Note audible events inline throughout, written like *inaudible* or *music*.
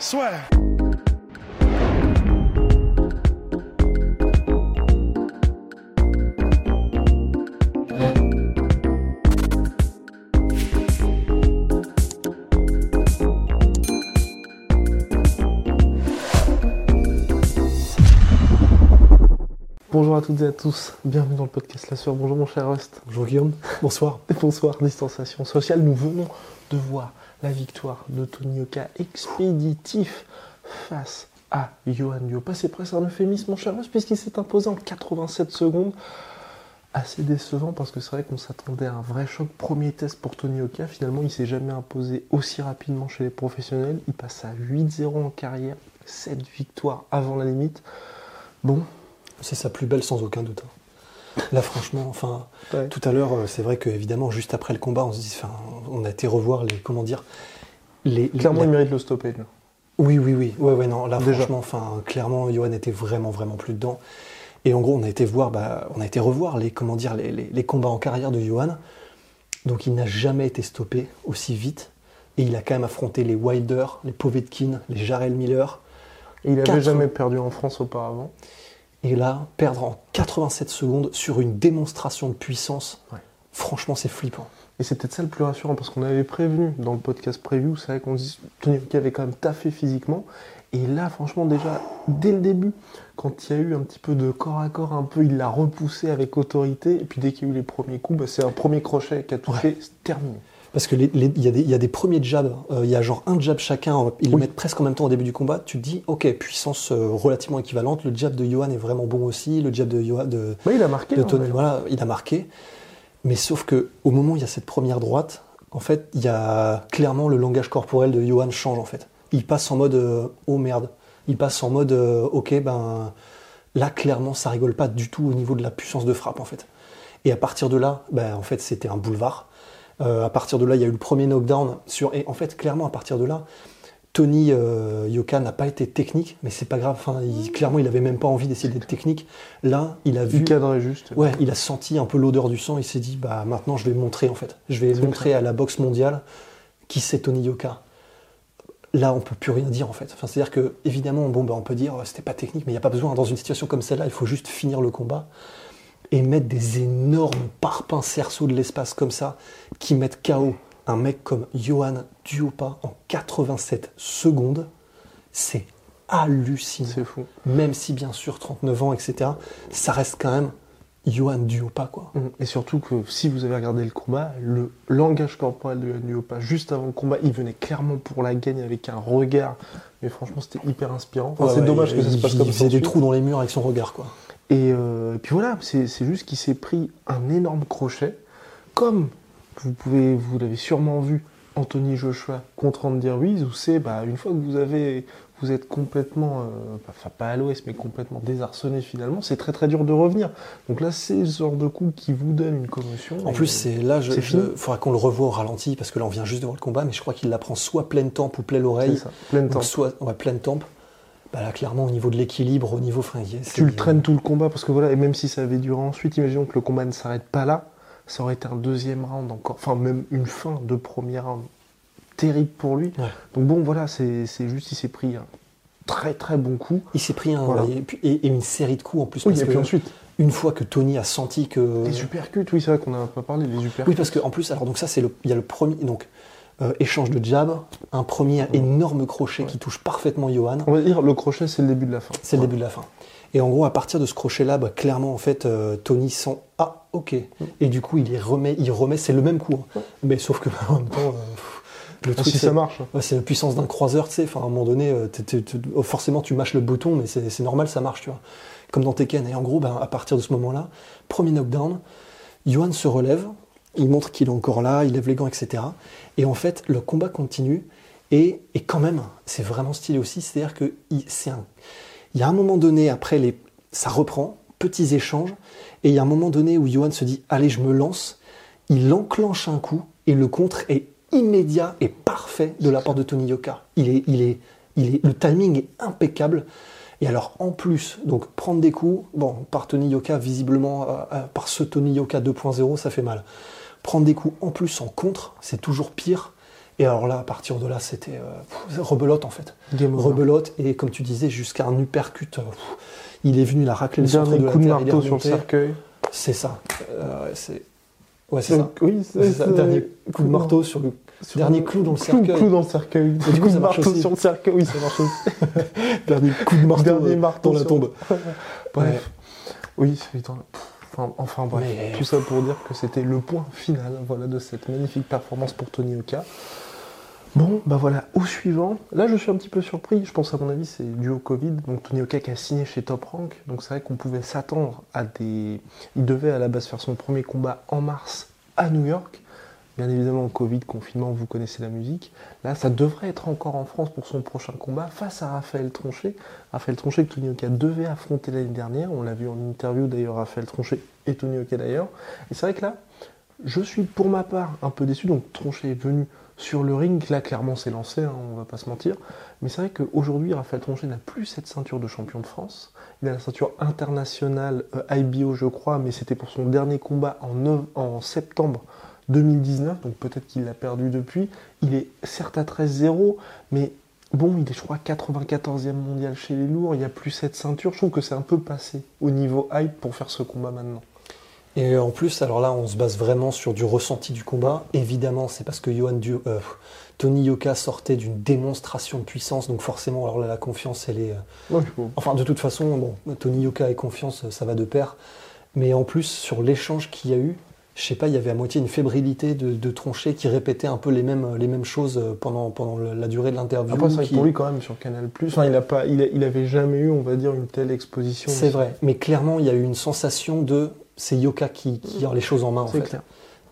Soit. Bonjour à toutes et à tous, bienvenue dans le podcast La Sœur. Bonjour mon cher Rust. Bonjour Guillaume, bonsoir. *laughs* Bonsoir, distanciation sociale. Nous venons de voir la victoire de Tony Oka expéditif face à Johan Diopa. C'est presque un euphémisme, mon cher Rust, puisqu'il s'est imposé en 87 secondes. Assez décevant parce que c'est vrai qu'on s'attendait à un vrai choc. Premier test pour Tony Oka. Finalement, il s'est jamais imposé aussi rapidement chez les professionnels. Il passe à 8-0 en carrière, 7 victoires avant la limite. Bon, C'est sa plus belle sans aucun doute. hein. Là franchement, enfin, Ouais. tout à l'heure, euh, c'est vrai que évidemment, juste après le combat, on se dit, enfin, on a été revoir les, comment dire, les. clairement, la- il mérite le stoppage. Oui, oui, oui, ouais, ouais, non, là Déjà. franchement, enfin, clairement, Johan était vraiment, vraiment plus dedans. Et en gros, on a été voir, bah, on a été revoir les, comment dire, les, les- les combats en carrière de Johan. Donc, il n'a jamais été stoppé aussi vite. Et il a quand même affronté les Wilder, les Povetkin, les Jarrell Miller. Et il avait Quatre. jamais perdu en France auparavant. Et là, perdre en 87 secondes sur une démonstration de puissance, Ouais. franchement, c'est flippant. Et c'est peut-être ça le plus rassurant parce qu'on avait prévenu dans le podcast preview, c'est vrai qu'on dit Tony Oka avait quand même taffé physiquement. Et là, franchement, déjà, dès le début, quand il y a eu un petit peu de corps à corps, un peu, il l'a repoussé avec autorité. Et puis dès qu'il y a eu les premiers coups, bah, c'est un premier crochet qui a touché, c'est terminé. Parce que il y, a des- il y a des premiers jabs, euh, il y a genre un jab chacun, ils le mettent presque en même temps au début du combat. Tu te dis, ok, puissance euh, relativement équivalente. Le jab de Johan est vraiment bon aussi. Le jab de, Johan, de, Bah, il a marqué. de Tony, voilà, il a marqué. Mais sauf que au moment où il y a cette première droite, en fait, il y a clairement le langage corporel de Johan change en fait. Il passe en mode euh, oh merde. Il passe en mode ok ben là clairement ça rigole pas du tout au niveau de la puissance de frappe en fait. Et à partir de là, ben, en fait c'était un boulevard. Euh, à partir de là, il y a eu le premier knockdown sur et en fait clairement à partir de là, Tony euh, Yoka n'a pas été technique, mais c'est pas grave. Enfin, il- clairement, il avait même pas envie d'essayer d'être technique. Là, il a vu Il cadrait juste. Ouais, il a senti un peu l'odeur du sang. Il s'est dit, bah maintenant, je vais montrer en fait. Je vais montrer à la boxe mondiale qui c'est Tony Yoka. Là, on peut plus rien dire en fait. Enfin, c'est-à-dire que évidemment, bon, bah, on peut dire, euh, c'était pas technique, mais il n'y a pas besoin. Dans une situation comme celle-là, il faut juste finir le combat et mettre des énormes parpaings cerceaux de l'espace comme ça qui mettent KO un mec comme Johan Duopa en 87 secondes. C'est hallucinant C'est fou. même si bien sûr 39 ans, etc., ça reste quand même Johan Duopa, quoi. Mm. Et surtout que si vous avez regardé le combat, le langage corporel de Yann Yopa, juste avant le combat, il venait clairement pour la gagne avec un regard. Mais franchement, c'était hyper inspirant. Enfin, Ouais, c'est ouais, dommage il- que ça se il- passe comme Il ça. faisait des trous dans les murs avec son regard, quoi. Et, euh, et puis voilà, c'est juste qu'il s'est pris un énorme crochet. Comme vous pouvez, vous l'avez sûrement vu, Anthony Joshua contre Andy Ruiz, où c'est bah, une fois que vous avez, vous êtes complètement, euh, enfin pas à l'ouest, mais complètement désarçonné finalement, c'est très très dur de revenir. Donc là, c'est ce genre de coup qui vous donne une commotion. En plus, c'est là, je, faudra qu'on le revoie au ralenti, parce que là, on vient juste de voir le combat, mais je crois qu'il la prend soit pleine tempe ou pleine c'est oreille, ça, plein temps. ou soit ouais, pleine tempe. Bah là, clairement, au niveau de l'équilibre, au niveau fringué, Tu le traînes tout le combat parce que voilà, et même si ça avait duré ensuite, imaginons que le combat ne s'arrête pas là, ça aurait été un deuxième round encore, enfin même une fin de premier round terrible pour lui. Ouais. Donc bon, voilà, c'est c'est juste, il s'est pris un très très bon coup. Il s'est pris un, Voilà. et, puis- et- et une série de coups en plus. Oui, parce et puis que ensuite, une fois que Tony a senti que. les supercutes, oui, c'est vrai qu'on n'a pas parlé, les supercutes. Oui, parce qu'en plus, alors donc ça, c'est le, il y a le premier, donc euh, échange de jab, un premier énorme crochet qui touche parfaitement Johan. On va dire, le crochet, c'est le début de la fin. C'est le début de la fin. Et en gros, à partir de ce crochet-là, bah, clairement, en fait, euh, Tony sent ah ok. Et du coup, il y remet, il remet, c'est le même coup, hein. mais sauf que *laughs* en même temps, euh, pff, le Ah, truc, si c'est- ça marche. Ouais, c'est la puissance d'un croiseur, tu sais. Enfin, à un moment donné, oh, forcément, tu mâches le bouton, mais c'est normal, ça marche, tu vois. Comme dans Tekken. Et en gros, ben, à partir de ce moment-là, premier knockdown, Johan se relève, il montre qu'il est encore là, il lève les gants, etc. Et en fait, le combat continue. Et, quand même, c'est vraiment stylé aussi. C'est-à-dire que il, y a un moment donné, après, ça reprend, petits échanges. Et il y a un moment donné où Johan se dit Allez, je me lance. Il enclenche un coup et le contre est immédiat et parfait de la part de Tony Yoka. Il est, il est, il est, le timing est impeccable. Et alors en plus, donc prendre des coups, bon, par Tony Yoka, visiblement, euh, euh, par ce Tony Yoka 2.0, ça fait mal. Prendre des coups en plus en contre, c'est toujours pire. Et alors là, à partir de là, c'était euh, rebelote en fait. rebelote, et comme tu disais, jusqu'à un uppercut. il est venu la racler le centre de coup de marteau sur le cercueil. C'est ça. c'est Ouais, c'est ça. Oui, c'est ça. Dernier coup de marteau sur le dernier clou dans le cercueil. Clou dans le cercueil. du coup, ça marche aussi. sur le cercueil, oui, ça marche aussi. *laughs* dernier coup de marteau, dernier marteau dans la tombe. *laughs* Bref. Oui, c'est Enfin, enfin bref, tout ça pour dire que c'était le point final voilà, de cette magnifique performance pour Tony Oka. Bon, bah voilà, au suivant. Là, je suis un petit peu surpris. Je pense, à mon avis, c'est dû au Covid. Donc, Tony Oka qui a signé chez Top Rank. Donc, c'est vrai qu'on pouvait s'attendre à des. Il devait à la base faire son premier combat en mars à New York. Bien évidemment, Covid, confinement, vous connaissez la musique. Là, ça devrait être encore en France pour son prochain combat face à Raphaël Tronchet. Raphaël Tronchet que Tony Oka devait affronter l'année dernière. On l'a vu en interview d'ailleurs, Raphaël Tronchet et Tony Oka d'ailleurs. Et c'est vrai que là, je suis pour ma part un peu déçu. Donc, Tronchet est venu sur le ring, là, clairement, c'est lancé, hein, on va pas se mentir. Mais c'est vrai qu'aujourd'hui, Raphaël Tronchet n'a plus cette ceinture de champion de France. Il a la ceinture internationale euh, IBO, je crois, mais c'était pour son dernier combat en, en septembre 2019, donc peut-être qu'il l'a perdu depuis. Il est certes à 13-0, mais bon, il est, je crois, 94e mondial chez les lourds. Il n'y a plus cette ceinture. Je trouve que c'est un peu passé au niveau hype pour faire ce combat maintenant. Et en plus, alors là, on se base vraiment sur du ressenti du combat. Évidemment, c'est parce que Johan euh, Tony Yoka sortait d'une démonstration de puissance, donc forcément, alors là, la confiance, elle est. Euh, enfin, de toute façon, bon, Tony Yoka et confiance, ça va de pair. Mais en plus, sur l'échange qu'il y a eu, je sais pas, il y avait à moitié une fébrilité de, de Tronchet qui répétait un peu les mêmes, les mêmes choses pendant, pendant la durée de l'interview. Après, c'est pour lui quand même sur Canal+. Enfin, il a pas, il, il avait jamais eu, on va dire, une telle exposition. C'est vrai, mais clairement, il y a eu une sensation de c'est Yoka qui, qui, a les choses en main en fait. Clair.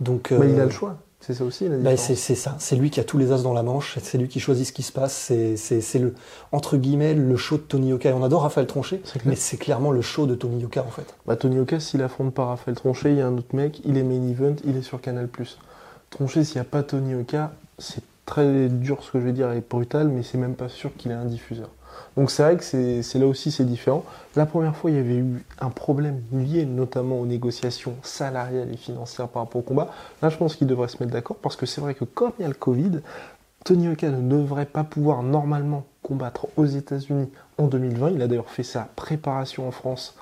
Donc, Mais il a euh, le choix. C'est ça aussi la bah, c'est, ça. C'est lui qui a tous les as dans la manche. C'est lui qui choisit ce qui se passe. C'est, le entre guillemets le show de Tony Yoka. on adore Raphaël Tronchet, mais c'est clairement le show de Tony Yoka en fait. Bah, Tony Yoka, s'il affronte pas Raphaël Tronchet, il y a un autre mec. Il est main event. Il est sur Canal+. Tronchet, s'il n'y a pas Tony Yoka, c'est très dur ce que je vais dire et brutal, mais c'est même pas sûr qu'il ait un diffuseur. Donc c'est vrai que c'est là aussi c'est différent. La première fois, il y avait eu un problème lié notamment aux négociations salariales et financières par rapport au combat. Là, je pense qu'ils devraient se mettre d'accord parce que c'est vrai que comme il y a le Covid, Tony Oka ne devrait pas pouvoir normalement combattre aux États-Unis en 2020. Il a d'ailleurs fait sa préparation en France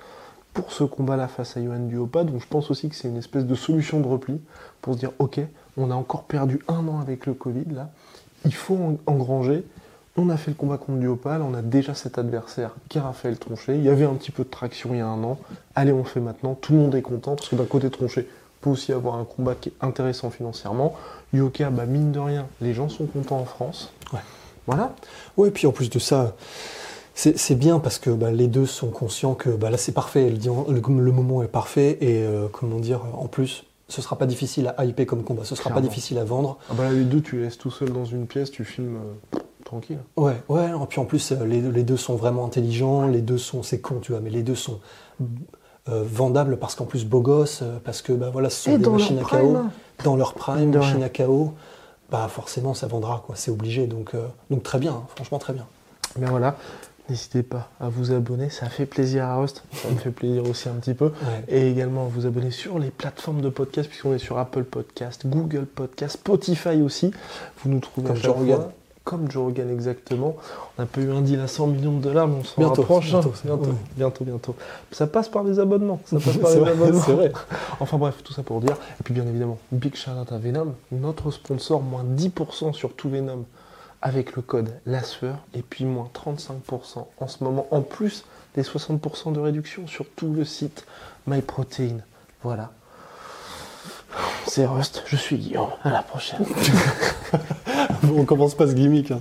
pour ce combat-là face à Johan Duopa. Donc je pense aussi que c'est une espèce de solution de repli pour se dire ok, on a encore perdu un an avec le Covid là. Il faut engranger on a fait le combat contre Duopal, on a déjà cet adversaire qui a Raphaël Tronchet. Il y avait un petit peu de traction il y a un an. Allez, on le fait maintenant. Tout le monde est content parce que d'un côté Tronchet peut aussi avoir un combat qui est intéressant financièrement. Yoka, bah, mine de rien, les gens sont contents en France. Ouais. Voilà. Ouais, et puis en plus de ça, c'est bien parce que bah, les deux sont conscients que bah, là c'est parfait, le, moment est parfait et euh, comment dire, en plus, ce sera pas difficile à hyper comme combat, ce sera pas difficile à vendre. Ah bah les deux, tu les laisses tout seul dans une pièce, tu filmes. Tranquille. Ouais, ouais, et puis en plus, euh, les, les, deux sont vraiment intelligents, les deux sont, c'est con, tu vois, mais les deux sont euh, vendables parce qu'en plus, beaux gosses, euh, parce que, bah voilà, ce sont des machines à KO. Dans leur prime, machines à KO, bah forcément, ça vendra, quoi, c'est obligé. Donc, donc très bien, hein, franchement, très bien. Mais voilà, N'hésitez pas à vous abonner, ça fait plaisir à Rust, ça me fait plaisir aussi un petit peu. Et également à vous abonner sur les plateformes de podcast, puisqu'on est sur Apple Podcast, Google Podcast, Spotify aussi. Vous nous trouvez Comme à chaque fois comme Joe Rogan exactement. On a pas eu un deal à 100 millions de dollars, mais on s'en rapproche. Bientôt, bientôt, bientôt, bientôt, Ça passe par les abonnements. Ça *laughs* passe par les abonnements. C'est vrai. *laughs* enfin bref, tout ça pour dire. Et puis bien évidemment, big shout out à Venom, notre sponsor, moins 10% sur tout Venom avec le code LASFEUR et puis moins 35% en ce moment, en plus des 60% de réduction sur tout le site MyProtein. Voilà. C'est Rust, je suis Guillaume. À la prochaine. *laughs* on commence pas ce gimmick. Hein.